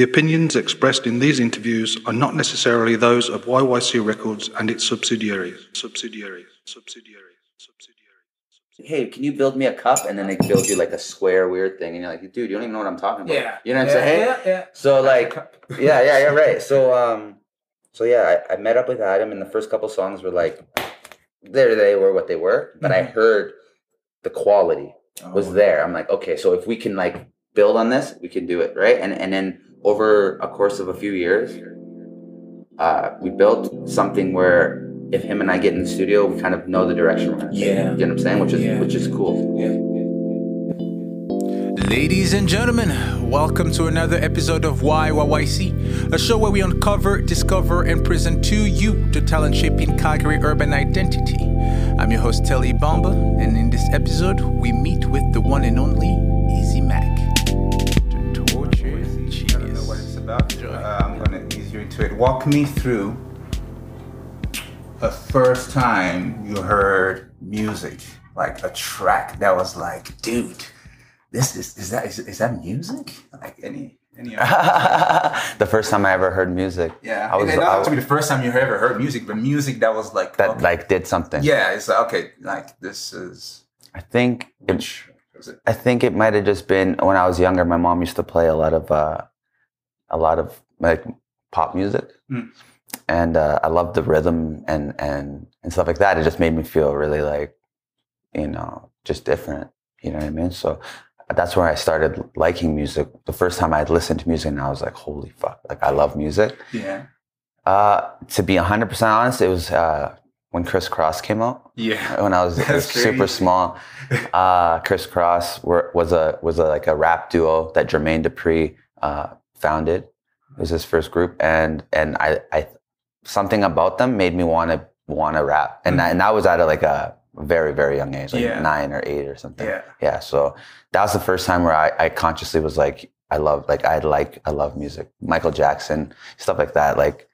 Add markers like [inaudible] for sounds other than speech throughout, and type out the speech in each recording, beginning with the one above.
The opinions expressed in these interviews are not necessarily those of YYC Records and its subsidiaries. Subsidiaries. Subsidiaries. Subsidiaries. Hey, can you build me a cup? And then they build you like a square weird thing, and you're like, dude, you don't even know what I'm talking about. Yeah. You know what yeah, I'm saying? Yeah, yeah. So like, yeah, yeah, yeah, right. [laughs] So um, so yeah, I, I met up with Adam, and the first couple songs were like, there they were what they were, but I heard the quality was Oh. there. I'm like, okay, so if we can like build on this, we can do it, right? And and then over a course of a few years, uh, we built something where if him and I get in the studio, we kind of know the direction we're going. Yeah. you know what I'm saying? Which is Yeah. which is cool. Ladies and gentlemen, welcome to another episode of YYYC, a show where we uncover, discover, and present to you the talent shaping Calgary urban identity. I'm your host, Telly Bamba, and in this episode, we meet with the one and only Easy Mac. To ease you into it. Walk me through a first time you heard music, like a track that was like, dude, this is is that is, is that music? Like any any. [laughs] the first time I ever heard music, yeah, I was, it doesn't I have was to be the first time you ever heard music, but music that was like that okay. like did something. yeah, it's like okay, like this is I think which it? I think it might have just been when I was younger. My mom used to play a lot of uh, a lot of like pop music, Mm. and uh, I loved the rhythm and and and stuff like that. It just made me feel really like you know just different. You know what I mean? So that's where I started liking music. The first time I'd listened to music, and I was like, "Holy fuck!" Like I love music. Yeah, Uh, to be hundred percent honest, it was uh, when Kris Kross came out yeah, [laughs] when I was [laughs] That's super small. Uh, Kris Kross were, was a was a, like a rap duo that Jermaine Dupri uh, founded. It was his first group, and and I, I something about them made me want to want to rap, and that, and that was at a, like a very very young age, like Mm-hmm. Yeah. nine or eight or something. Yeah. yeah. So that was the first time where I, I consciously was like, I love like I like I love music, Michael Jackson, stuff like that. Like,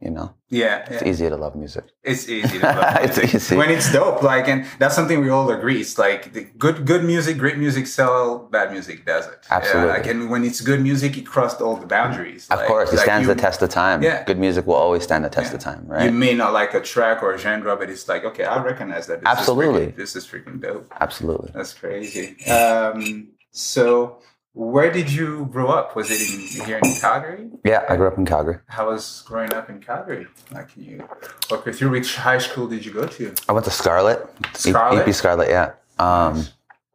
you know, yeah. it's yeah. easy to love music. It's easy. To love [laughs] It's easy. when it's dope. Like, and that's something we all agree. It's like the good, good music, great music sell, bad music doesn't. Absolutely. Yeah, like, and when it's good music, it crossed all the boundaries. Of Like- course, it like stands you- the test of time. Yeah. Good music will always stand the test Yeah. of time, Right. You may not like a track or a genre, but it's like, okay, I recognize that. This Absolutely. Is freaking, this is freaking dope. Absolutely. That's crazy. Um, so, where did you grow up? Was it in, here in Calgary? Yeah, I grew up in Calgary. How was growing up in Calgary? Like, can you walk me through which high school did you go to? I went to Scarlett. Scarlett? EP Scarlett, yeah. Um,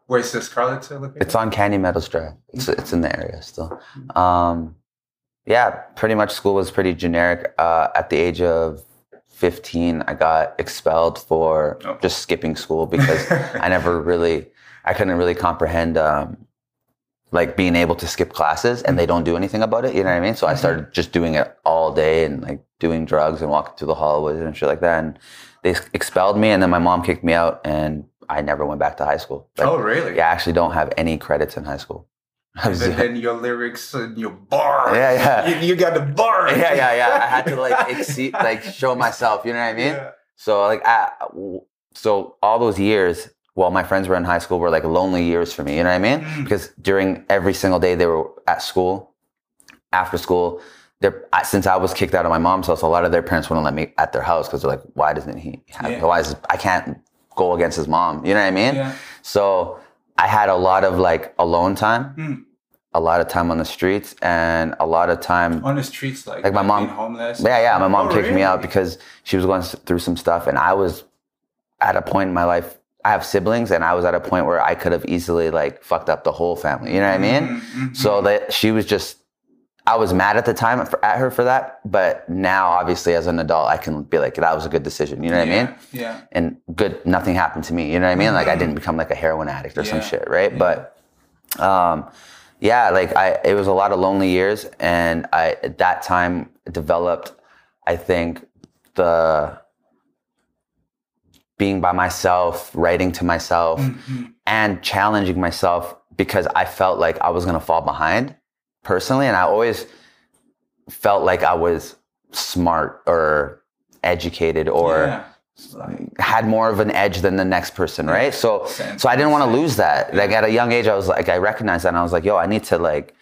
Where's the Scarlett located? it's on Canyon Meadows Drive. It's it's in the area still. Um, yeah, pretty much school was pretty generic. Uh, at the age of 15, I got expelled for Oh. just skipping school because I never [laughs] really, I couldn't really comprehend um, like being able to skip classes and they don't do anything about it. You know what I mean? So I mm-hmm. started just doing it all day and like doing drugs and walking through the hallways and shit like that. And they expelled me and then my mom kicked me out and I never went back to high school. Like, oh, really? yeah, I actually don't have any credits in high school. [laughs] And [laughs] then your lyrics and your bar. Yeah, yeah. You, you got the bar. yeah, yeah, yeah. I had to [laughs] like exceed, like show myself. You know what I mean? Yeah. So like, I, so all those years while my friends were in high school were like lonely years for me. You know what I mean? Mm. Because during every single day they were at school, after school. Since I was kicked out of my mom's house, a lot of their parents wouldn't let me at their house because they're like, "Why doesn't he? Have, Yeah. Why is I can't go against his mom?" You know what I mean? Yeah. So I had a lot of like alone time, Mm. a lot of time on the streets, and a lot of time On the streets, like, Like my mom- being homeless. yeah, yeah. My mom Oh, kicked me out because she was going through some stuff, and I was at a point in my life. I have siblings, and I was at a point where I could have easily like fucked up the whole family. You know what I mean? Mhm, mhm. So that she was just. I was mad at the time for, at her for that, but now obviously as an adult, I can be like, that was a good decision. You know what I mean? Yeah. And good, nothing happened to me. You know what I mean? Like I didn't become like a heroin addict or some shit, right? yeah. But um, yeah, like I, it was a lot of lonely years, and I at that time developed, I think, the being by myself, writing to myself, Mhm. and challenging myself because I felt like I was gonna fall behind personally, and I always felt like I was smart or educated or Yeah. Like- had more of an edge than the next person, right? So, so I didn't want to lose that. Like at a young age, I was like, I recognized that, and I was like, yo, I need to like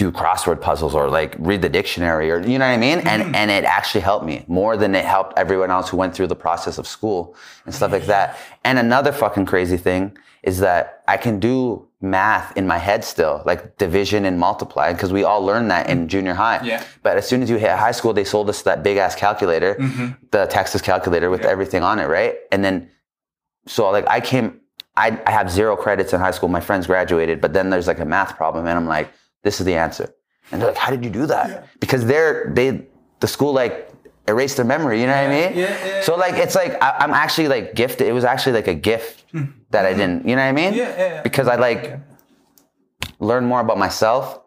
do crossword puzzles or like read the dictionary or you know what I mean? And mm-hmm. and it actually helped me more than it helped everyone else who went through the process of school and stuff like that. Mm-hmm. And another fucking crazy thing is that I can do math in my head still, like division and multiply, because we all learned that in mm-hmm. junior high. Yeah. But as soon as you hit high school, they sold us that big ass calculator, the Texas calculator with everything on it, right? And then so like I came, I, I have zero credits in high school. My friends graduated, but then there's like a math problem, and I'm like, this is the answer. And they're like, how did you do that? Because they're they the school like erased their memory. You know what I mean? yeah, yeah, So like it's like I, I'm actually like gifted. It was actually like a gift [laughs] that I didn't. You know what I mean? Hmm. Yeah, yeah, yeah. Because I like learned more about myself.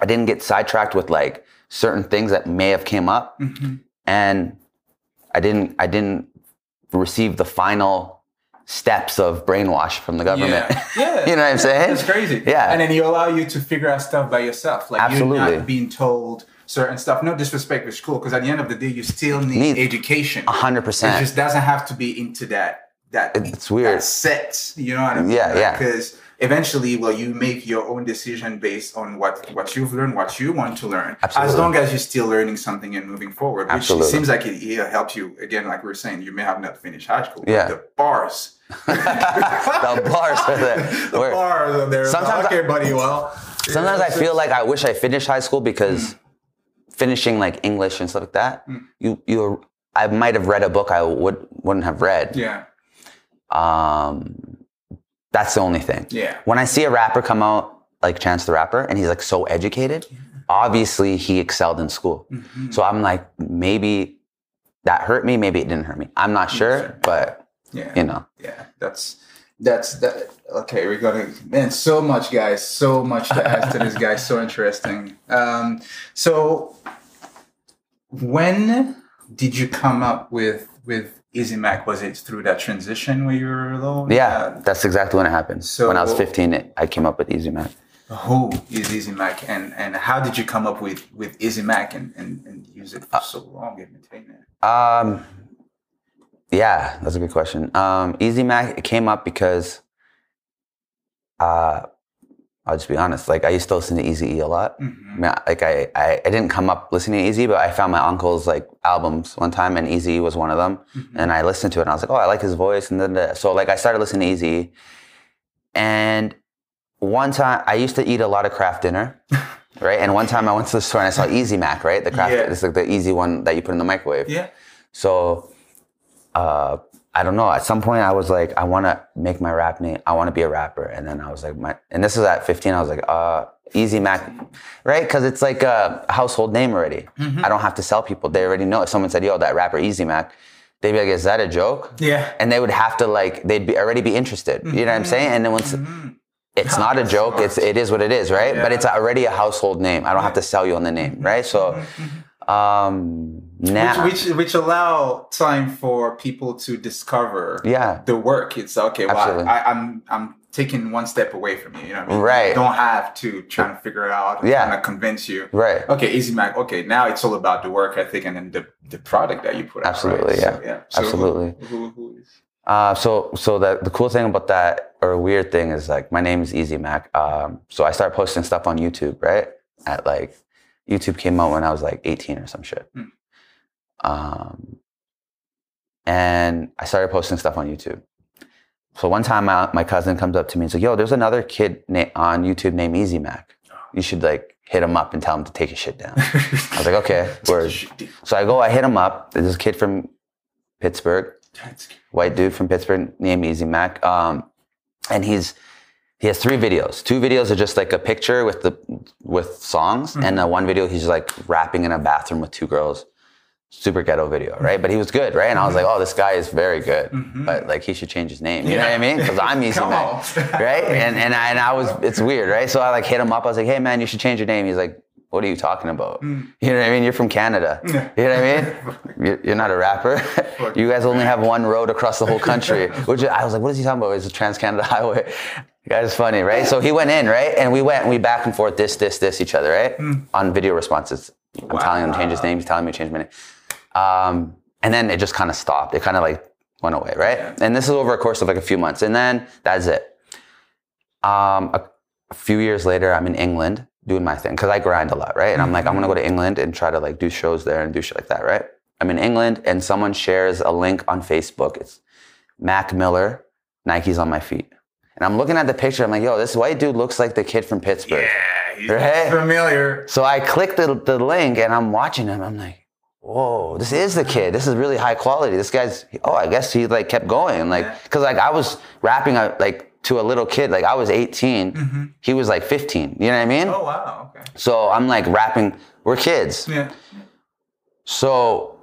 I didn't get sidetracked with like certain things that may have came up, Mm-hmm. and I didn't. I didn't receive the final steps of brainwash from the government. Yeah. [laughs] Yeah. you know what I'm saying? That's crazy. Yeah. And then you allow you to figure out stuff by yourself. Like Absolutely. you're not being told certain stuff. No disrespect with school, because at the end of the day, you still need, Need- education. Hundred It just doesn't have to be into that that It's weird. that set. You know what I mean? Yeah, yeah. Because eventually, well, you make your own decision based on what what you've learned, what you want to learn. Absolutely. As long as you're still learning something and moving forward, which Absolutely. seems like it, it helps you. Again, like we are saying, you may have not finished high school. Yeah. the bars. The bars are there. the bars are there. Sometimes okay, buddy. Well, Sometimes I feel like I wish I finished high school because finishing like English and stuff like that, you you I might have read a book I would wouldn't have read. yeah, Um, that's the only thing. Yeah. When I see a rapper come out like Chance the Rapper and he's like so educated, obviously he excelled in school. Mm-hmm. So I'm like maybe that hurt me, maybe it didn't hurt me. I'm not sure, but yeah, you know. yeah. That's that's that. Okay, we're gonna man. So much, guys. So much to ask to this guy. So interesting. Um, so when did you come up with with Easy Mac? Was it through that transition where you were alone? Yeah, that's exactly when it happened. So- when I was 15, I came up with Easy Mac. Uh, who is Easy Mac, and and how did you come up with with Easy Mac and and, and use it for so long and maintain it? Um, yeah, that's a good question. Um, Easy Mac it came up because, uh, I'll just be honest. Like I used to listen to Easy E a lot. I mean, like I, I, I didn't come up listening to Eazy, but I found my uncle's like albums one time, and Eazy was one of them. And I listened to it, and I was like, oh, I like his voice, and then so like I started listening to Eazy, and one time I used to eat a lot of Kraft Dinner. [laughs] Right, and one time I went to the store and I saw Easy Mac, right? The craft, Yeah. it's like the easy one that you put in the microwave. Yeah. So, uh, I don't know. At some point, I was like, I want to make my rap name. I want to be a rapper. And then I was like, my, and this is at 15. I was like, uh, Easy Mac, right? Because it's like a household name already. Mm-hmm. I don't have to sell people. They already know. If someone said, "Yo, that rapper Easy Mac," they'd be like, "Is that a joke?" Yeah. And they would have to like, they'd be already be interested. You know what I'm mm-hmm. saying? And then once. Mm-hmm. It's not a joke. It's it is what it is, right? But it's already a household name. I don't have to sell you on the name, right? So, um, now, which, which which allow time for people to discover Yeah. the work it's okay well Absolutely. I, i'm i'm taking one step away from you you know what I mean? Right. you don't have to try and figure it out Yeah. trying to convince you Right. okay easy mac okay now it's all about the work ethic and then the, the product that you put out Absolutely, right? yeah. so, yeah So Absolutely. who, who is Uh, so so that the cool thing about that or weird thing is like my name is Easy Mac. Um, so I started posting stuff on YouTube, right? At like YouTube came out when I was like 18 or some shit. Hmm. Um, and I started posting stuff on YouTube. So one time my, my cousin comes up to me and says, "Yo, there's another kid na- on YouTube named Easy Mac. You should like hit him up and tell him to take his shit down." I was like, "Okay, [laughs] word." So I go, I hit him up. There's this kid from Pittsburgh white dude from Pittsburgh named Easy Mac. Um, and he's he has three videos. Two videos are just like a picture with the with songs, and uh, one video he's like rapping in a bathroom with two girls. Super ghetto video, right? But he was good, right? And I was like, oh, this guy is very good, but like he should change his name. You know what I mean? Because I'm [laughs] Easy Mac, [laughs] right? And and I, and I was it's weird, right? So I like hit him up. I was like, hey man, you should change your name. He's like, what are you talking about? You know what I mean? You're from Canada. [laughs] You know what I mean? You're, you're not a rapper. you guys only have one road across the whole country. Which I was like, what is he talking about? It's a Trans Canada Highway. The guy's funny, right? So he went in, right? And we went and we back and forth, this, this, this, each other, right? On video responses. I'm telling him to change his name. He's telling me to change my name. Um, and then it just kind of stopped. It kind of like went away, right? And this is over a course of like a few months. And then that's it. Um, a, a few years later, I'm in England doing my thing because I grind a lot, right? And I'm like, I'm gonna go to England and try to like do shows there and do shit like that, right? I'm in England and someone shares a link on Facebook. It's Mac Miller, Nikes on my feet. And I'm looking at the picture. I'm like, yo, this white dude looks like the kid from Pittsburgh. Yeah, he's Right? familiar. So I click the, the link and I'm watching him. I'm like, whoa, this is the kid. This is really high quality. This guy's, oh, I guess he like kept going. Like, cause like I was rapping uh, like to a little kid. Like I was 18. He was like 15. You know what I mean? Oh wow. Okay. So I'm like rapping, we're kids. Yeah. So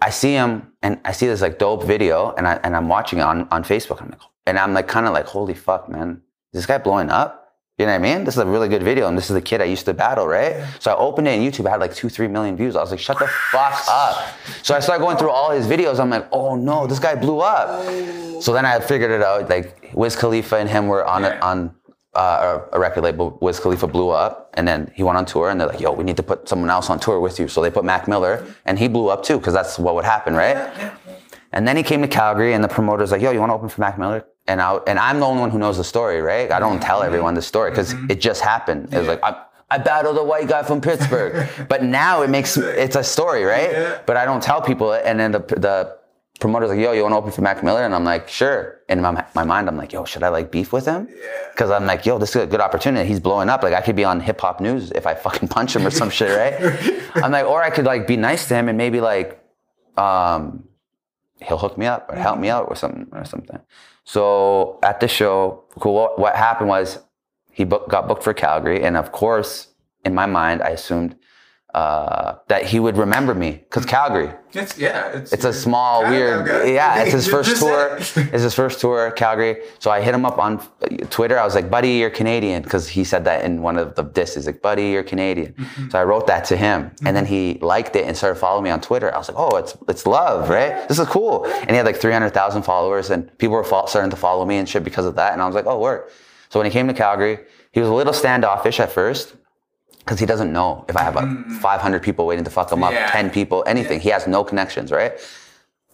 I see him and I see this like dope video and I and I'm watching it on, on Facebook. I'm like, and I'm like kind of like, holy fuck, man. Is this guy blowing up? You know what I mean? This is a really good video, and this is the kid I used to battle, right? So I opened it on YouTube, I had like two, three million views. I was like, shut the fuck [laughs] up. So I started going through all his videos. I'm like, oh no, this guy blew up. So then I figured it out. Like Wiz Khalifa and him were on Yeah. on uh, a record label. Wiz Khalifa blew up, and then he went on tour, and they're like, yo, we need to put someone else on tour with you. So they put Mac Miller, and he blew up too, because that's what would happen, right? And then he came to Calgary, and the promoter's like, "Yo, you want to open for Mac Miller?" And I and I'm the only one who knows the story, right? I don't tell everyone the story because it just happened. It was like I, I battled a white guy from Pittsburgh, [laughs] but now it makes it's a story, right? Yeah. But I don't tell people it. And then the the promoter's like, "Yo, you want to open for Mac Miller?" And I'm like, "Sure." In my my mind, I'm like, "Yo, should I like beef with him?" Because I'm like, "Yo, this is a good opportunity. He's blowing up. Like I could be on hip hop news if I fucking punch him or some shit, right?" [laughs] I'm like, or I could like be nice to him and maybe like. um he'll hook me up or help me mm-hmm. out or something or something. So at the show, cool. What, what happened was he book, got booked for Calgary, and of course, in my mind, I assumed uh, that he would remember me because Calgary. It's yeah. It's, It's a small, weird. Yeah, [laughs] [laughs] it's his first tour. It's his first tour, Calgary. So I hit him up on Twitter. I was like, "Buddy, you're Canadian," because he said that in one of the disses. Like, "Buddy, you're Canadian." Mm-hmm. So I wrote that to him, and then he liked it and started following me on Twitter. I was like, "Oh, it's it's love, right? This is cool." And he had like 300,000 followers, and people were fo- starting to follow me and shit because of that. And I was like, "Oh, work." So when he came to Calgary, he was a little standoffish at first. Because he doesn't know if I have like 500 people waiting to fuck him up, Mm. Yeah. 10 people, anything. He has no connections, right?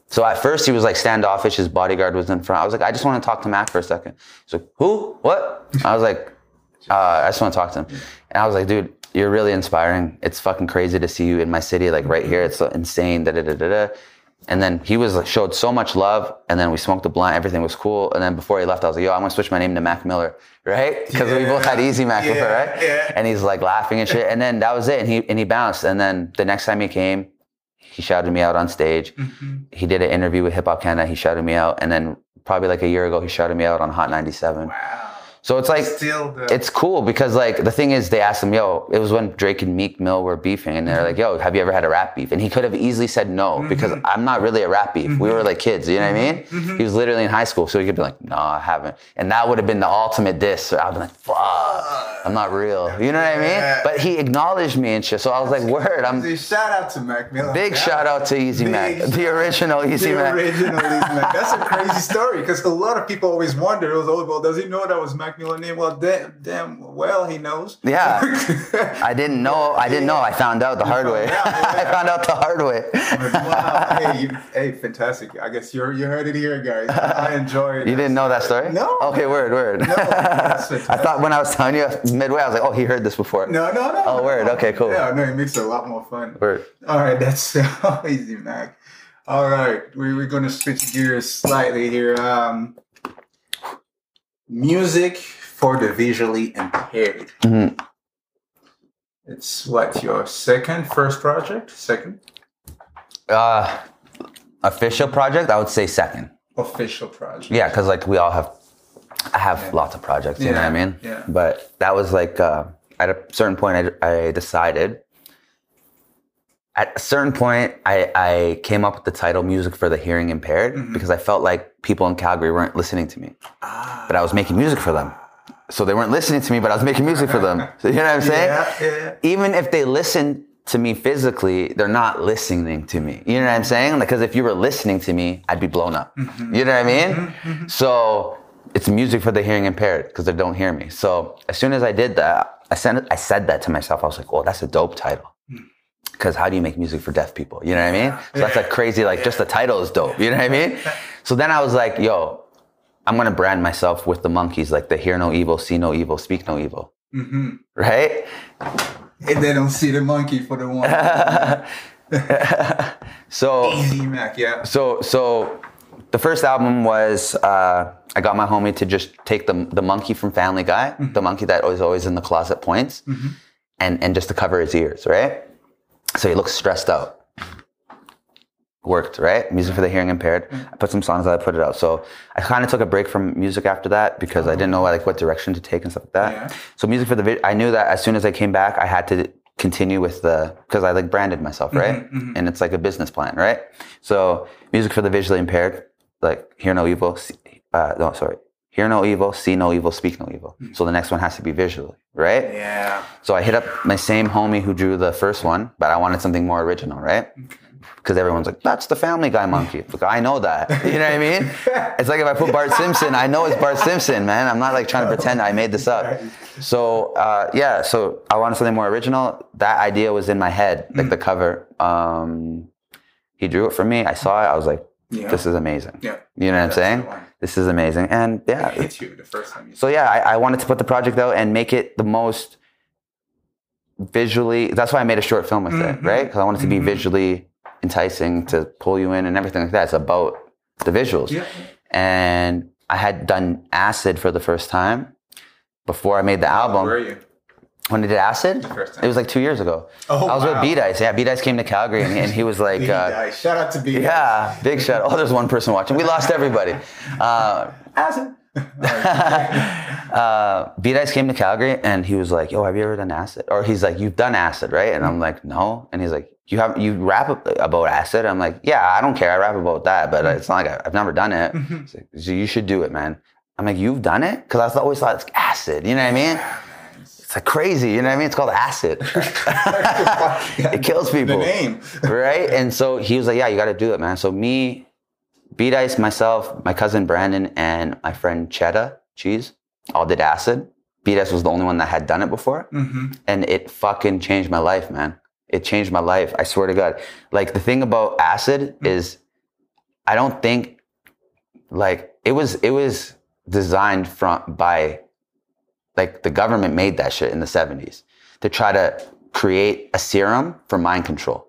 So at first he was like standoffish. His bodyguard was in front. I was like, I just want to talk to Mac for a second. He's like, who? What? I was like, uh, I just want to talk to him. And I was like, dude, you're really inspiring. It's fucking crazy to see you in my city, like right here. It's insane. Da da da da da. And then he was like, showed so much love. And then we smoked the blunt. Everything was cool. And then before he left, I was like, yo, I'm gonna switch my name to Mac Miller, [laughs] right? Because we both had Easy Mac Yeah, right? yeah. And he's like laughing and shit. And then that was it. And he and he bounced. And then the next time he came, he shouted me out on stage. Mm-hmm. He did an interview with Hip Hop Canada. He shouted me out. And then probably like a year ago, he shouted me out on Hot 97. Wow. So it's like the. it's cool because like the thing is they asked him, yo, it was when Drake and Meek Mill were beefing and they're mm-hmm. like, yo, have you ever had a rap beef? And he could have easily said no mm-hmm. because I'm not really a rap beef. We were mm-hmm. like kids, you know what I mean? He was literally in high school, so he could be like, no, I haven't. And that would have been the ultimate diss. So I'd be like, fuck, I'm not real. You know what I mean? But he acknowledged me and shit. So I was like, word, I'm Big shout out to Mac Miller. big shout out to Easy Mac, the original Easy the Mac. original Easy Mac. That's a [laughs] crazy story because a lot of people always wonder. It was well, does he know that was Mac Miller's name? Well, damn, damn well he knows. Yeah. [laughs] I didn't know. I didn't know. I found out the hard way. out, [laughs] I found out the hard way. wow. Hey, you, hey, fantastic. I guess you're, you heard it here, guys. I enjoyed. it. You didn't know that story? No. Okay, word, word. that's I thought when I was telling you midway, I was like, oh, he heard this before. No, no, no. Oh, no. word. Okay, cool. Yeah, no, it makes it a lot more fun. Word. All right, that's [laughs] easy, Mac. All right, we, we're going to switch gears slightly here. Um, music for the visually impaired. Mhm. It's what your second, first project, second Uh, official project, I would say second. official project. Yeah, because like we all have, I have lots of projects. You know what I mean? yeah. But that was like uh, at a certain point, I, I decided. At a certain point, I, I came up with the title "Music for the Hearing Impaired" Mm-hmm. because I felt like people in Calgary weren't listening to me, but I was making music for them. So they weren't listening to me, but I was making music for them. [laughs] So you know what I'm saying? Yeah, yeah. even if they listen to me physically, they're not listening to me. You know what I'm saying? Because if you were listening to me, I'd be blown up. You know what I mean? So it's music for the hearing impaired because they don't hear me. So as soon as I did that, I sent I said that to myself. I was like, "Oh, that's a dope title." Because how do you make music for deaf people? You know what I mean? So that's like crazy. Like just the title is dope. You know what I mean? [laughs] So then I was like, "Yo, I'm gonna brand myself with the monkeys, like the hear no evil, see no evil, speak no evil." Mm-hmm. right? And they don't see the monkey for the one. [laughs] so Easy Mac, yeah. so so the first album was uh, I got my homie to just take the the monkey from Family Guy, mm-hmm. the monkey that was always in the closet points, mm-hmm. and and just to cover his ears, right? So he looks stressed out. Worked right, music for the hearing impaired. Mm-hmm. I put some songs that I put it out. So I kind of took a break from music after that because I didn't know like what direction to take and stuff like that. Yeah. So music for the vid- I knew that as soon as I came back, I had to continue with the because I like branded myself, right? And it's like a business plan, right? So music for the visually impaired, like hear no evil, uh, no sorry, hear no evil, see no evil, speak no evil. So the next one has to be visually, right? Yeah. So I hit up my same homie who drew the first one, but I wanted something more original, right? Because everyone's like, that's the Family Guy monkey. Look, I know that. [laughs] You know what I mean? It's like if I put Bart Simpson, I know it's Bart Simpson, man. I'm not like trying to pretend I made this up. So uh, yeah, so I wanted something more original. That idea was in my head, like the cover. Um, he drew it for me. I saw it. I was like, Yeah. this is amazing. Yeah. You know what I'm saying? This is amazing. And yeah, It hit you the first time you so yeah, I, I wanted to put the project out and make it the most visually. That's why I made a short film with it, mm-hmm. right? Because I wanted to be mm-hmm. visually enticing to pull you in and everything like that. It's about the visuals. Yeah. And I had done acid for the first time before I made the album. Where are you? When I did acid, it was like two years ago. Oh, I was wow. with B Dice. Yeah, B Dice came to Calgary and, and he was like, Big uh. Shout out to B. yeah, big shot. Oh, there's one person watching. We lost everybody. Uh, Acid. [laughs] uh, B Dice came to Calgary and he was like, "Yo, have you ever done acid?" Or he's like, "You've done acid, right?" And I'm like, "No." And he's like, "You have you rap about acid?" I'm like, "Yeah, I don't care. I rap about that, but it's not like I, I've never done it." [laughs] He's like, so you should do it, man. I'm like, "You've done it?" Because I always thought it's acid. You know what I mean? Like crazy. You know what I mean? It's called acid. [laughs] it kills people The name. right? And so he was like, "Yeah, you got to do it, man." So me, B Dice, myself, my cousin Brandon, and my friend Chetta Cheese all did acid. B Dice was the only one that had done it before, mm-hmm. and it fucking changed my life, man. It changed my life. I swear to God. Like the thing about acid mm. is, I don't think, like it was it was designed from by like the government made that shit in the 70s to try to create a serum for mind control.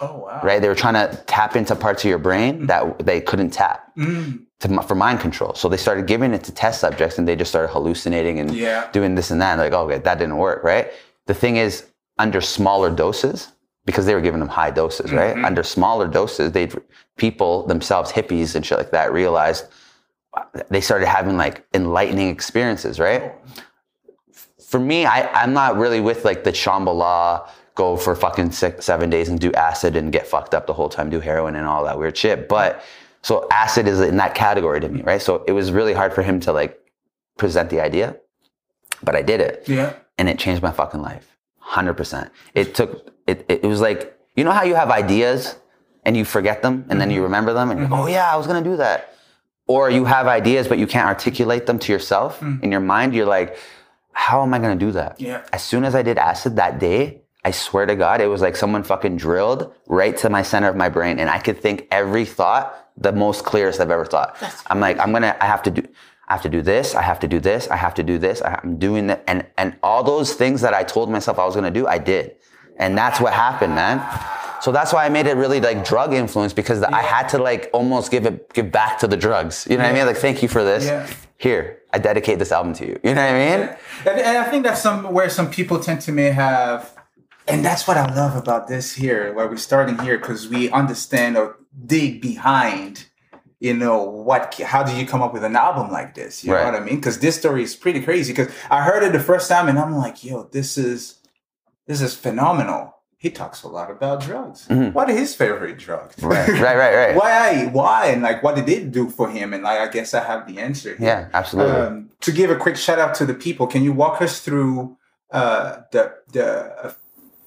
Oh wow. right? They were trying to tap into parts of your brain mm. that they couldn't tap mm. to, for mind control. So they started giving it to test subjects and they just started hallucinating and Yeah. doing this and that. And like oh, okay that didn't work right? The thing is under smaller doses because they were giving them high doses mm-hmm. right? Under smaller doses they people themselves hippies and shit like that realized uh, they started having like enlightening experiences, right? Oh. For me, I, I'm not really with like the Shambhala, go for fucking six, seven days and do acid and get fucked up the whole time, do heroin and all that weird shit. But so acid is in that category to me, right? So it was really hard for him to like present the idea, but I did it Yeah. and it changed my fucking life. 100%. It took, it, it, was like, you know how you have ideas and you forget them and then you mm-hmm. remember them and you're like, mm-hmm. oh yeah, I was to do that. Or you have ideas, but you can't articulate them to yourself mm. in your mind. You're like, how am I going to do that? Yeah. As soon as I did acid that day, I swear to God, it was like someone fucking drilled right to my center of my brain and I could think every thought the most clearest I've ever thought. I'm like, I'm going to, I have to do, I have to do this. I have to do this. I have to do this. I'm doing that. And, and all those things that I told myself I was going to do, I did. And that's what happened, man. So that's why I made it really like drug influence because I had to like almost give it, give back to the drugs. You know what I mean? Like, thank you for this. Yeah. Here, I dedicate this album to you. You know what I mean? And, and I think that's some where some people tend to may have, and that's what I love about this here, where we're starting here, because we understand or dig behind, you know, what, how do you come up with an album like this? You Right. know what I mean? Because this story is pretty crazy. Because I heard it the first time, and I'm like, yo, this is, this is phenomenal. He talks a lot about drugs. What are his favorite drugs? Mm-hmm. Right, right, right, right. [laughs] why? Why? And like, what did it do for him? And like, I guess I have the answer. Here. Yeah, absolutely. Um, to give a quick shout out to the people, can you walk us through uh, the the uh,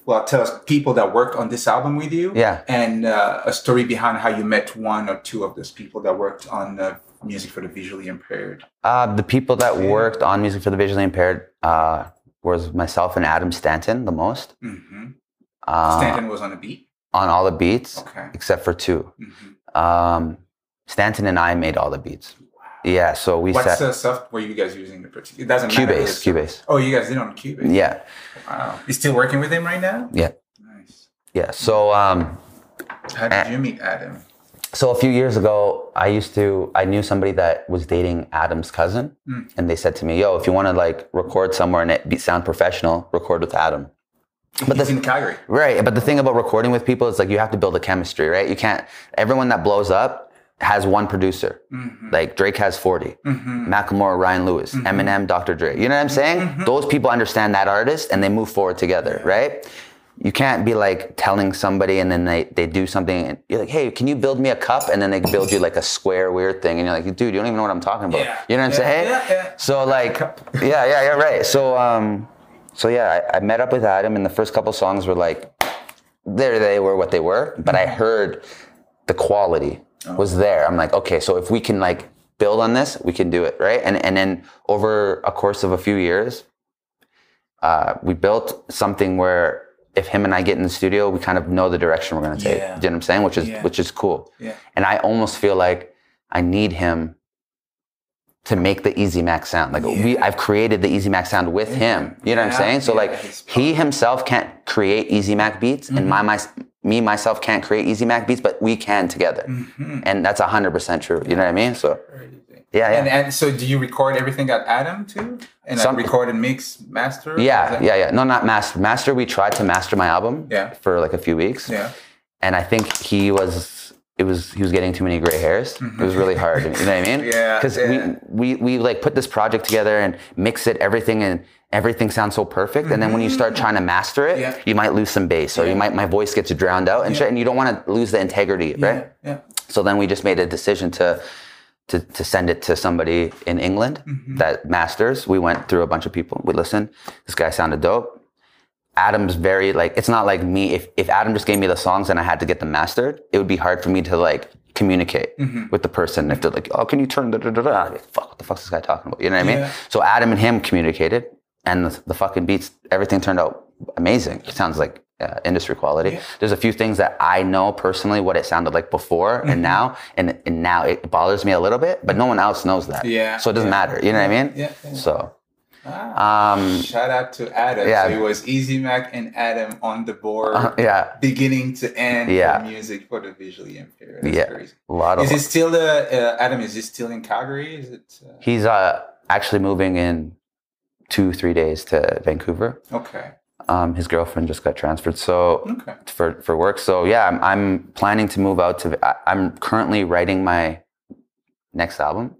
well, tell us people that worked on this album with you, Yeah. and uh, a story behind how you met one or two of those people that worked on the music for the visually impaired. Uh, the people that worked on music for the visually impaired uh, was myself and Adam Stanton the most. hmm Uh, Stanton was on the beat. on all the beats Okay. except for two. hmm Um, Stanton and I made all the beats. Yeah, so we What's set the software you guys using to produce? It doesn't matter. Cubase, It's- Cubase. Oh, you guys did on Cubase. Yeah, Wow. You still working with him right now? yeah, Nice. yeah. So um, How did you meet Adam? so a few years ago, I used to I knew somebody that was dating Adam's cousin, and they said to me, "Yo, if you want to like record somewhere and it be, sound professional, record with Adam." But He's in Calgary. Right, but the thing about recording with people is like you have to build a chemistry, right? You can't. Everyone that blows up has one producer. Mm-hmm. Like Drake has 40, mm-hmm. Macklemore, Ryan Lewis, mm-hmm. Eminem, Dr. Dre. You know what I'm saying? Those people understand that artist and they move forward together, right? You can't be like telling somebody and then they, they do something and you're like, hey, can you build me a cup? And then they build you like a square weird thing and you're like, dude, you don't even know what I'm talking about. Yeah. You know what I'm Yeah, saying? yeah, yeah. So like, [laughs] yeah, yeah, yeah, right. So um, so yeah, I, I met up with Adam, and the first couple songs were like, there they were what they were, but I heard the quality was there. I'm like, okay, so if we can like build on this, we can do it, right? And and then over a course of a few years, uh, we built something where if him and I get in the studio, we kind of know the direction we're going to take. Yeah. You know what I'm saying? Which is Yeah. which is cool. Yeah. And I almost feel like I need him to make the Easy Mac sound. Like we, I've created the Easy Mac sound with him. You know what I'm saying? So yeah, like he himself can't create Easy Mac beats, and my, mm-hmm. my me myself can't create Easy Mac beats, but we can together, mm-hmm. and that's hundred percent true. You know what I mean? So yeah, yeah. And, and so do you record everything at Adam too? And Some- like record and mix, master? yeah, yeah, yeah. No, not master. Master. We tried to master my album. Yeah. For like a few weeks. Yeah. And I think he was. It was he was getting too many gray hairs. It was really hard. You know what I mean? Mm-hmm. [laughs] Yeah, Because yeah. we, we we like put this project together and mix it everything and everything sounds so perfect. And then when you start trying to master it, Mm-hmm. Yeah. you might lose some bass or you might my voice gets drowned out and shit. And you don't want to lose the integrity, right? Yeah. Yeah. So then we just made a decision to to, to send it to somebody in England Mm-hmm. that masters. We went through a bunch of people. We listened. This guy sounded dope. Adam's very like it's not like me. If if Adam just gave me the songs and I had to get them mastered, it would be hard for me to like communicate Mm-hmm. with the person. If they're like, oh, can you turn da da da da? Like, Fuck, what the fuck's this guy talking about? You know what I mean? So Adam and him communicated, and the, the fucking beats, everything turned out amazing. It sounds like uh, industry quality. There's a few things that I know personally what it sounded like before Mm-hmm. and now, and and now it bothers me a little bit, but no one else knows that. Yeah, So it doesn't yeah, matter. You know what I mean? yeah, yeah. So. Ah. Um, Shout out to Adam. Yeah. So it was Easy Mac and Adam on the board, uh, yeah, beginning to end. Yeah. for music for the visually impaired. That's yeah, crazy. a lot of. Is it still the uh, Adam? Is he still in Calgary? Is it uh, He's uh actually moving in two three days to Vancouver. okay? Um, his girlfriend just got transferred, so Okay. for for work. So yeah, I'm, I'm planning to move out to. I, I'm currently writing my next album.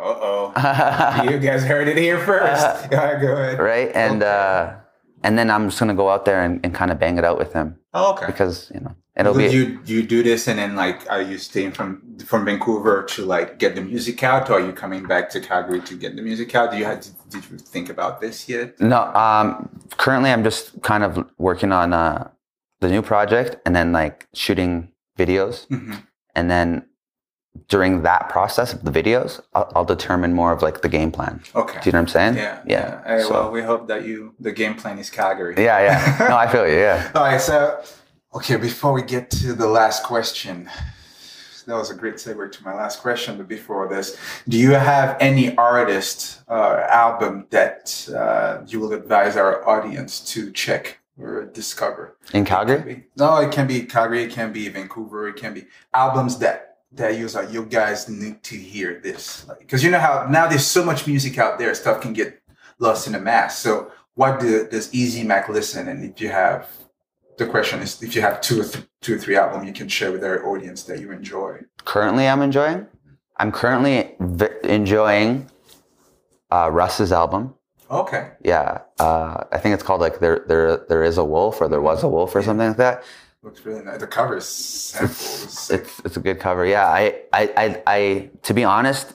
Uh oh. [laughs] you guys heard it here first. [laughs] Yeah, go ahead. right? And uh, and then I'm just gonna go out there and, and kind of bang it out with him Oh, okay. because you know it'll be. you you do this and then like are you staying from from Vancouver to like get the music out or are you coming back to Calgary to get the music out? Do you have did you think about this yet? no, um, currently I'm just kind of working on uh, the new project and then like shooting videos, Mhm. and then during that process of the videos, I'll, I'll determine more of like the game plan. Okay. Do you know what I'm saying? Yeah. yeah. Hey, So- well, we hope that you the game plan is Calgary. yeah, yeah. No, I feel you. Yeah. [laughs] All right. So, okay, before we get to the last question, that was a great segue to my last question. But before this, do you have any artist uh, album that uh, you will advise our audience to check or discover? In It Calgary. be- No, it can be Calgary, it can be Vancouver, it can be albums that that use like you guys need to hear this. Because you know how now there's so much music out there, stuff can get lost in the mass. So what do, does Easy Mac listen? And if you have the question is if you have two or th- two or three albums you can share with our audience that you enjoy. Currently, I'm enjoying. I'm currently v- enjoying uh, Russ's album. Okay. Yeah, uh, I think it's called like there there there is a wolf or there was a wolf or something like that. Looks really nice. The cover is is. It's it's a good cover. Yeah, I I I, I to be honest,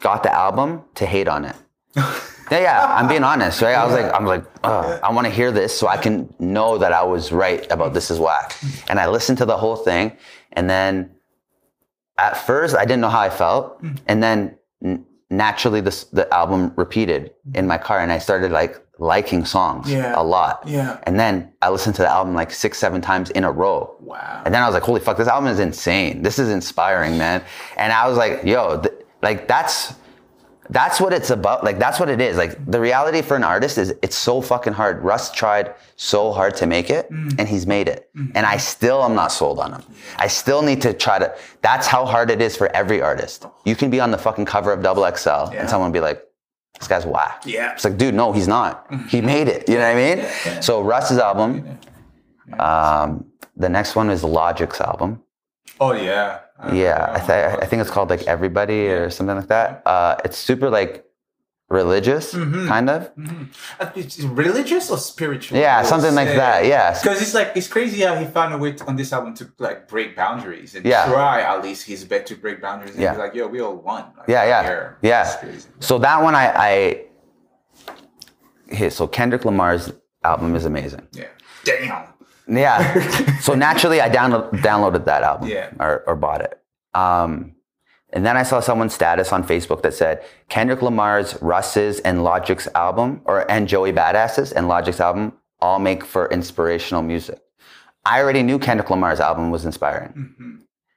got the album to hate on it. [laughs] Yeah, yeah, I'm being honest, right? I was like, I'm like, I want to hear this so I can know that I was right about this is whack. And I listened to the whole thing, and then at first I didn't know how I felt, and then naturally this the album repeated in my car, and I started like liking songs Yeah. a lot. Yeah. And then I listened to the album like six, seven times in a row. Wow. And then I was like, holy fuck, this album is insane. This is inspiring, man. And I was like, yo, th- like that's That's what it's about. Like that's what it is. Like the reality for an artist is it's so fucking hard. Russ tried so hard to make it Mm. and he's made it. And I still am not sold on him. I still need to try to that's how hard it is for every artist. You can be on the fucking cover of Double XL Yeah. and someone be like, this guy's whack. Yeah. It's like, dude, no, he's not. He made it. You know what I mean? So Russ's album. Um, the next one is Logic's album. Oh yeah. Uh, Yeah, I, th- I think it's called like Everybody or something like that. Uh, it's super like religious, kind of. Uh, It's religious or spiritual? Yeah, something like that. Yeah, Because it's like it's crazy how he found a way to, on this album to like break boundaries and Yeah. try at least his best to break boundaries. And Yeah. he's like, yo, we all won. Like, yeah, yeah, here. yeah. So that one, I, I okay, so Kendrick Lamar's album is amazing. Yeah. Damn. Yeah. so naturally, I download, downloaded that album Yeah. or, or bought it. Um, and then I saw someone's status on Facebook that said Kendrick Lamar's, Russ's, and Logic's album, or and Joey Badass's and Logic's album all make for inspirational music. I already knew Kendrick Lamar's album was inspiring. Mm-hmm.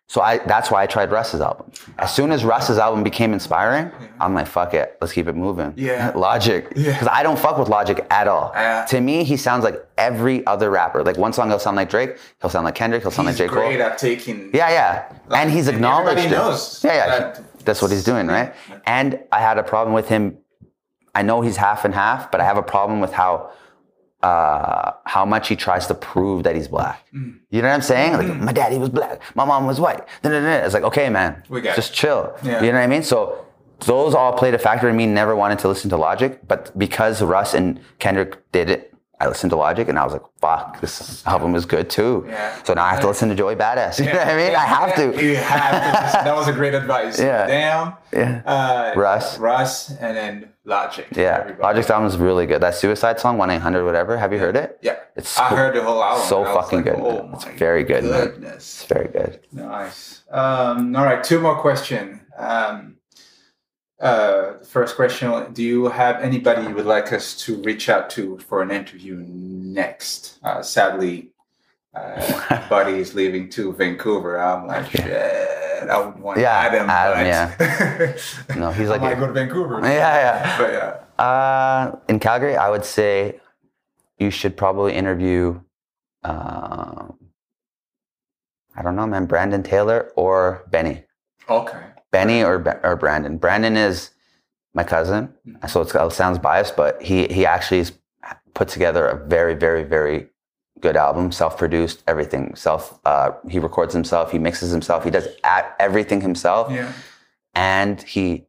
So I, that's why I tried Russ's album. As soon as Russ's album became inspiring, I'm like, fuck it, let's keep it moving. Yeah. [laughs] Logic. Yeah. Because I don't fuck with Logic at all. Uh, to me, he sounds like every other rapper. Like one song he'll sound like Drake, he'll sound like Kendrick, he'll sound like J. Cole. great at taking. Yeah, yeah. and he's and acknowledged it. yeah, yeah. that- That's what he's doing, right? And I had a problem with him. I know he's half and half, but I have a problem with how uh, how much he tries to prove that he's black. Mm. You know what I'm saying? Like, my daddy was black, my mom was white. It's like, okay, man, We got just it. chill. Yeah. You know what I mean? So those all played a factor in me never wanting to listen to Logic, but because Russ and Kendrick did it, I listened to Logic and I was like, fuck, this album is good too. Yeah. So now I have to listen to Joey Badass. [laughs] You know what I mean? I have to. You have to. That was a great advice. Yeah. Damn. Yeah. Uh, Russ. Russ, and then Logic. Yeah, Everybody. Logic's album is really good. That Suicide song, one eight hundred, whatever. Have you heard it? Yeah. It's I heard the whole album. so and I was fucking like, good, Oh man. It's very good, man. goodness. It's very good. Nice. Um, all right, two more questions. Um, uh, first question: Do you have anybody you would like us to reach out to for an interview next? Uh, sadly, uh, [laughs] Buddy is leaving to Vancouver. I'm like, shit. I would want Yeah, Adam. Adam, but [laughs] No, he's I like, might go to Vancouver. yeah, yeah. But yeah. Uh, in Calgary, I would say you should probably interview. Um, I don't know, man, Brandon Taylor or Benny. Okay. Benny or or Brandon. Brandon is my cousin, so it's, it sounds biased, but he he actually has put together a very very very good album, self produced, everything self. Uh, he records himself, he mixes himself, he does everything himself, Yeah. and he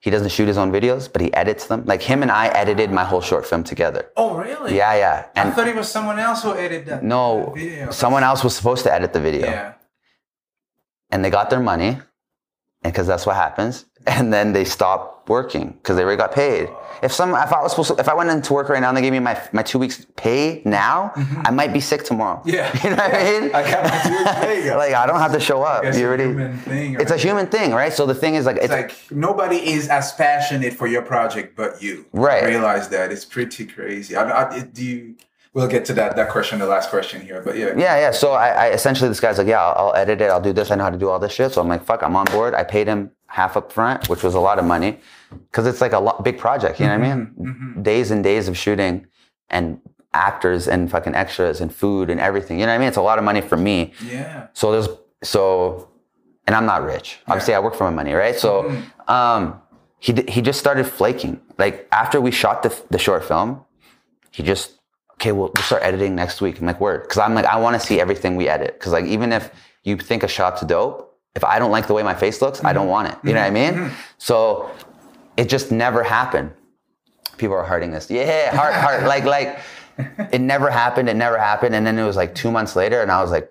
he doesn't shoot his own videos, but he edits them. Like him and I edited my whole short film together. Oh, really? Yeah, yeah, I thought it was someone else who edited that. no, that video. someone else was supposed to edit the video. Yeah. and they got their money, and because that's what happens, and then they stop working because they already got paid. If some, if I was supposed to, if I went into work right now and they gave me my my two weeks pay now, I might be sick tomorrow. Mm-hmm. Yeah. [laughs] you know what I mean. I got my two weeks pay, [laughs] like I don't have to show up. It's You a already. human thing. It's a right? human thing, right? So the thing is, like, it's, It's like nobody is as passionate for your project but you. Right. I realize that it's pretty crazy. I, I, do you? We'll get to that that question, the last question here. But yeah, Yeah, yeah. So I, I essentially this guy's like, yeah, I'll, I'll edit it. I'll do this. I know how to do all this shit. So I'm like, fuck, I'm on board. I paid him half up front, which was a lot of money, because it's like a lot, big project. You know what I mean? Mm-hmm, mm-hmm. Days and days of shooting, and actors and fucking extras and food and everything. You know what I mean? It's a lot of money for me. yeah, So there's so, and I'm not rich. Obviously, I work for my money, right? So, mm-hmm. um, he he just started flaking. Like after we shot the the short film, he just okay, we'll, we'll start editing next week. I'm like, word, because I'm like, I want to see everything we edit. Because like even if you think a shot's dope, if I don't like the way my face looks, I don't mm-hmm. want it. You know what I mm-hmm. mean? Mm-hmm. So it just never happened. People are hurting this. Yeah, heart, heart. like, like [laughs] it never happened. It never happened. And then it was like two months later, and I was like,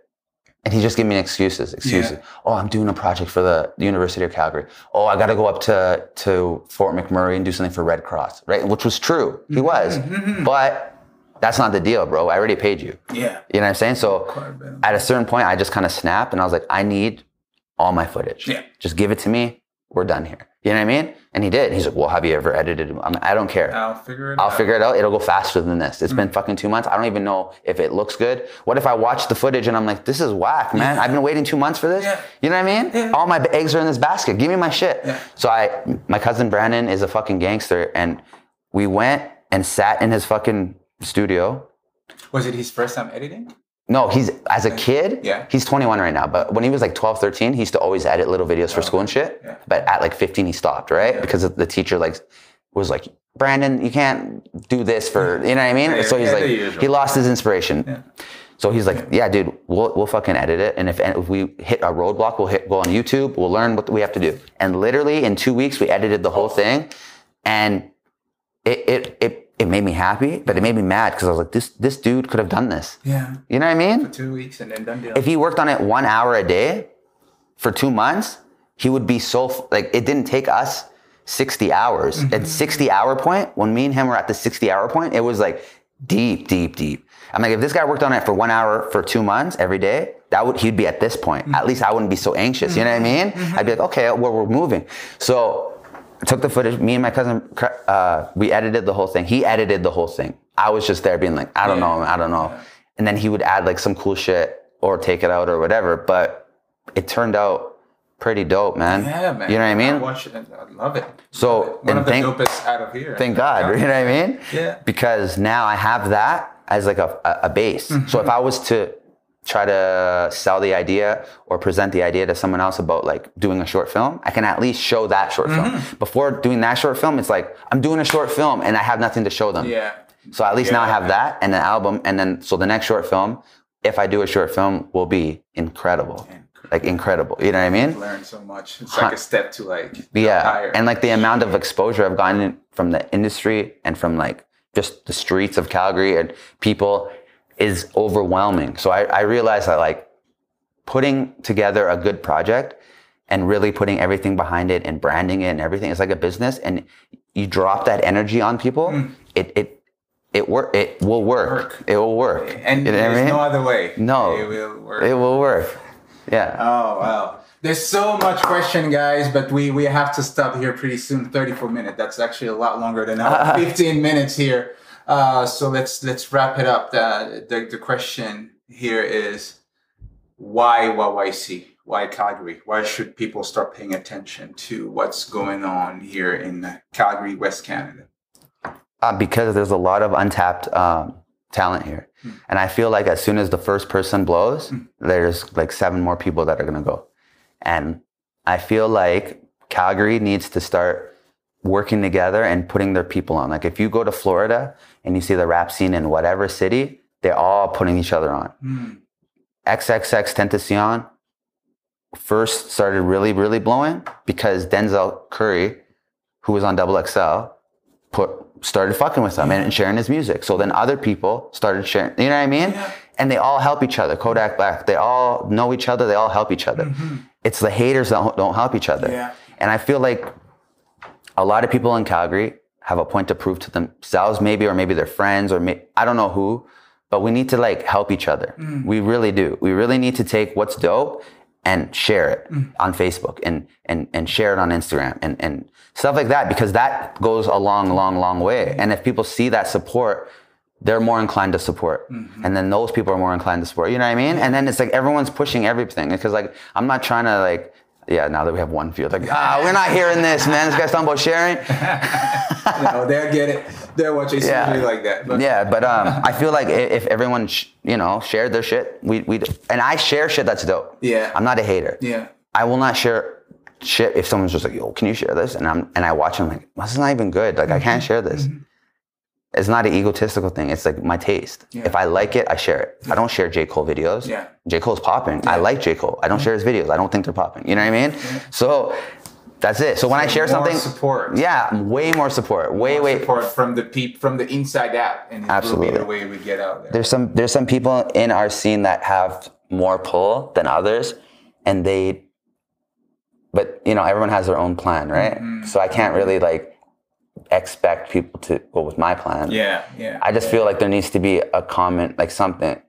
and he just gave me excuses, excuses. Yeah. Oh, I'm doing a project for the University of Calgary. Oh, I got to go up to to Fort McMurray and do something for Red Cross, right? Which was true. He was, but that's not the deal, bro. I already paid you. yeah. You know what I'm saying? So Quite a bit. at a certain point, I just kind of snapped and I was like, I need all my footage. Yeah. Just give it to me. We're done here. You know what I mean? And he did. He's like, well, have you ever edited? I'm like, I don't care. I'll figure it I'll out. figure it out. It'll go faster than this. It's Mm. been fucking two months. I don't even know if it looks good. What if I watch the footage and I'm like, this is whack, man. I've been waiting two months for this. Yeah. You know what I mean? Yeah. All my eggs are in this basket. Give me my shit. Yeah. So I, my cousin Brandon is a fucking gangster, and we went and sat in his fucking studio. Was it his first time editing? No, he's as a kid. Yeah. He's 21 right now, but when he was like 12, 13, he used to always edit little videos for oh, school and shit. Yeah. But at like 15, he stopped, right? Because the teacher like was like, Brandon, you can't do this for, [laughs] you know what I mean? Yeah, so he's like, he lost his inspiration. Yeah. So he's like, yeah, dude, we'll, we'll fucking edit it. And if, if we hit a roadblock, we'll hit, go on YouTube, we'll learn what we have to do. And literally in two weeks, we edited the whole thing. And it, it, it, it made me happy, but it made me mad because I was like, this, this dude could have done this. Yeah. You know what I mean? For Two weeks and then done deal. if he worked on it one hour a day for two months, he would be so like it didn't take us 60 hours. Mm-hmm. At 60 hour point, when me and him were at the 60 hour point, it was like deep, deep, deep. I'm like, if this guy worked on it for one hour for two months every day, that would he'd be at this point. Mm-hmm. At least I wouldn't be so anxious. You know what I mean? Mm-hmm. I'd be like, okay, well, we're moving. So I took the footage. Me and my cousin, uh, we edited the whole thing. He edited the whole thing. I was just there being like, I don't Yeah. know, I don't know. And then he would add like some cool shit or take it out or whatever. But it turned out pretty dope, man. yeah, man. You know what I mean? I watch it. I love it. So, Love it. one of the thank- dopest out of here. Thank God. [laughs] You know what I mean? Yeah. Because now I have that as like a, a, a base. Mm-hmm. So if I was to try to sell the idea or present the idea to someone else about like doing a short film, I can at least show that short Mm-hmm. film. Before doing that short film, it's like I'm doing a short film and I have nothing to show them. Yeah. So at least now I have that and an album, and then so the next short film, if I do a short film, will be incredible, like incredible. You know what I mean? Learn so much. It's like a step to like Yeah, higher. and like the amount of exposure I've gotten from the industry and from like just the streets of Calgary and people is overwhelming. So I, I realized that like putting together a good project and really putting everything behind it and branding it and everything is like a business and you drop that energy on people, hmm. it it it work it will work. Work. It will work. and You know what I there's mean? no other way. No. It will work. It will work. Yeah. Oh wow. There's so much question, guys, but we we have to stop here pretty soon. 34 minutes. That's actually a lot longer than our [laughs] 15 minutes here. Uh, so let's let's wrap it up. The, the the question here is why YYC? Why Calgary? Why should people start paying attention to what's going on here in Calgary, West Canada? Uh, because there's a lot of untapped um, talent here. And I feel like as soon as the first person blows, there's like seven more people that are going to go. And I feel like Calgary needs to start working together and putting their people on. Like if you go to Florida and you see the rap scene in whatever city, they're all putting each other on. Hmm. XXXTentacion first started really, really blowing because Denzel Curry, who was on Double XL, put started fucking with him and sharing his music. So then other people started sharing. You know what I mean? And they all help each other. Kodak Black. They all know each other. They all help each other. Mm-hmm. It's the haters that don't help each other. Yeah. And I feel like a lot of people in Calgary have a point to prove to themselves, maybe, or maybe their friends, or may, I don't know who. But we need to like help each other. Mm. We really do. We really need to take what's dope and share it mm. on Facebook and, and, and share it on Instagram and, and stuff like that because that goes a long, long, long way. Mm. And if people see that support, they're more inclined to support. Mm-hmm. And then those people are more inclined to support. You know what I mean? And then it's like everyone's pushing everything because like I'm not trying to like, yeah, now that we have one field, like, ah, we're not hearing this, man. This guy's talking about sharing. [laughs] you know, they'll get it. They'll watch it Yeah. like that. But Yeah, but um, I feel like if everyone, sh- you know, shared their shit, we we and I share shit that's dope. Yeah. I'm not a hater. yeah. I will not share shit if someone's just like, "Yo, can you share this?" And I'm and I watch them like, "This is not even good. Like, I can't share this." It's not an egotistical thing. It's like my taste. Yeah. If I like it, I share it. I don't share J Cole videos. Yeah. J Cole's popping. I like J Cole. I don't share his videos. I don't think they're popping. You know what I mean? So that's it. So when I share more something, support. yeah, way more support. Way, way. support from the peep from the inside out, and Absolutely. the way we get out there. there's some there's some people in our scene that have more pull than others and they but you know everyone has their own plan right Mm-hmm. so i can't really like expect people to go with my plan yeah, yeah. i just feel like there needs to be a comment like something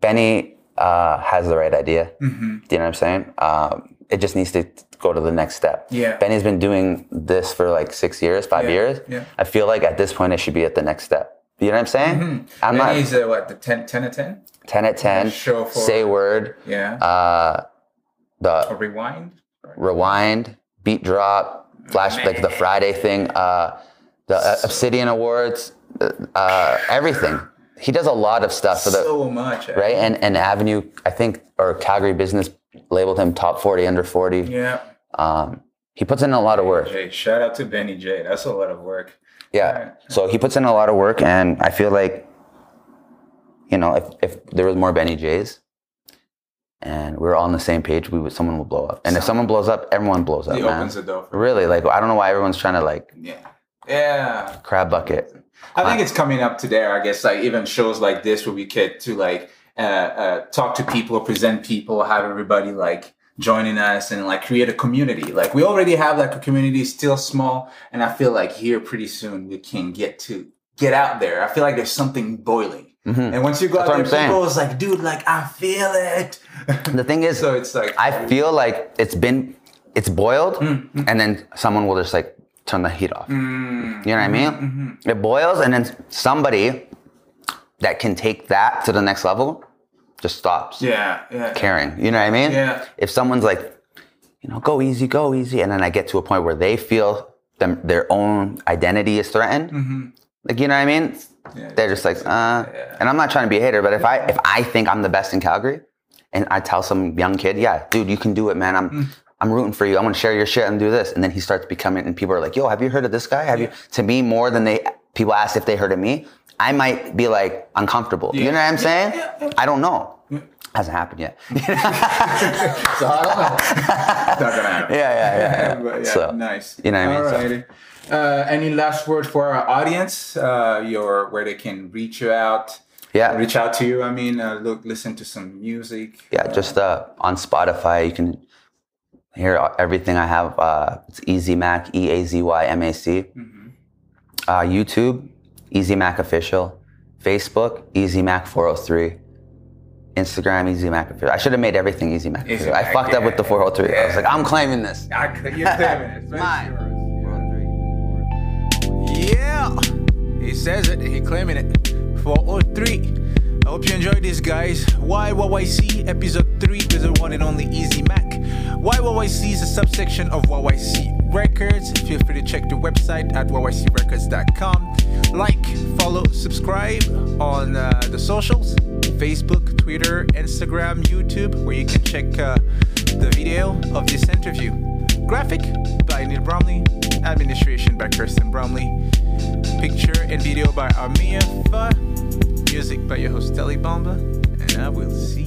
benny uh, has the right idea Mm-hmm. do you know what i'm saying um, it just needs to go to the next step. Yeah. Benny's been doing this for like six years, five Yeah, years. yeah. I feel like at this point it should be at the next step. You know what I'm saying? I'm And not uh, what the 10, 10 of 10? 10 at 10, Show for- say word, Yeah. uh, the rewind? rewind, beat drop, flash, like the Friday thing, uh, the uh, Obsidian Awards, uh, everything. He does a lot of stuff for the so much. eh? right and and Avenue. I think or Calgary Business labeled him top forty under forty. Yeah. Um, he puts in a lot of work. Jay, shout out to Benny J. That's a lot of work. Yeah. So he puts in a lot of work, and I feel like, you know, if if there was more Benny J's, and we were all on the same page, we would someone would blow up. And if someone blows up, everyone blows up, He man. opens the door for Really, like I don't know why everyone's trying to like Yeah. Yeah. crab bucket. I think it's coming up today. I guess like even shows like this where we get to like uh, uh, talk to people, present people, have everybody like joining us and like create a community. Like we already have like a community, still small, and I feel like here pretty soon we can get to get out there. I feel like there's something boiling, and once you go Mm-hmm. That's out there, saying. people is like, dude, like I feel it. [laughs] The thing is, so it's like I feel like it's been it's boiled, Mm-hmm. and then someone will just like turn the heat off. Mm-hmm. You know what I mean? It boils, and then somebody that can take that to the next level just stops yeah, yeah. caring. You know what I mean? Yeah. If someone's like, you know, go easy, go easy, and then I get to a point where they feel them their own identity is threatened. Like you know what I mean? They're just like, uh. And I'm not trying to be a hater, but if I if I think I'm the best in Calgary, and I tell some young kid, yeah, dude, you can do it, man. I'm I'm rooting for you. I'm gonna share your shit and do this. And then he starts becoming, and people are like, yo, have you heard of this guy? Have you? To me, more than they people ask if they heard of me, I might be like uncomfortable. You know what I'm saying? I don't know. Hasn't happened yet. So I don't know. Not gonna happen. Yeah, yeah, yeah. [laughs] But yeah, So, nice. you know what I mean? So- Alrighty. Uh, any last word for our audience? Uh, your where they can reach you out. Yeah. Reach out to you. I mean, uh, look, listen to some music. Yeah, just uh, on Spotify, you can hear everything I have. Uh, it's Eazy Mac, E A Z Y M A C. Uh, YouTube, Eazy Mac Official. Facebook, Eazy Mac 403. Instagram, Eazy Mac Official. I should have made everything Eazy Mac. Easy Official. I Mac, fucked up with the 403. I was like, I'm claiming this. I, you're claiming it. It's [laughs] Mine. yours. He says it. He claiming it. 403. I hope you enjoyed this, guys. YYYC episode 3 with the one and only Eazy Mac. YYYC is a subsection of YYC Records. Feel free to check the website at yycrecords.com. Like, follow, subscribe on uh, the socials Facebook, Twitter, Instagram, YouTube, where you can check uh, the video of this interview. Graphic by Neil Bromley. Administration by Kirsten Bromley. Picture and video by Armia. Music by your host Telly Bomba. And I will see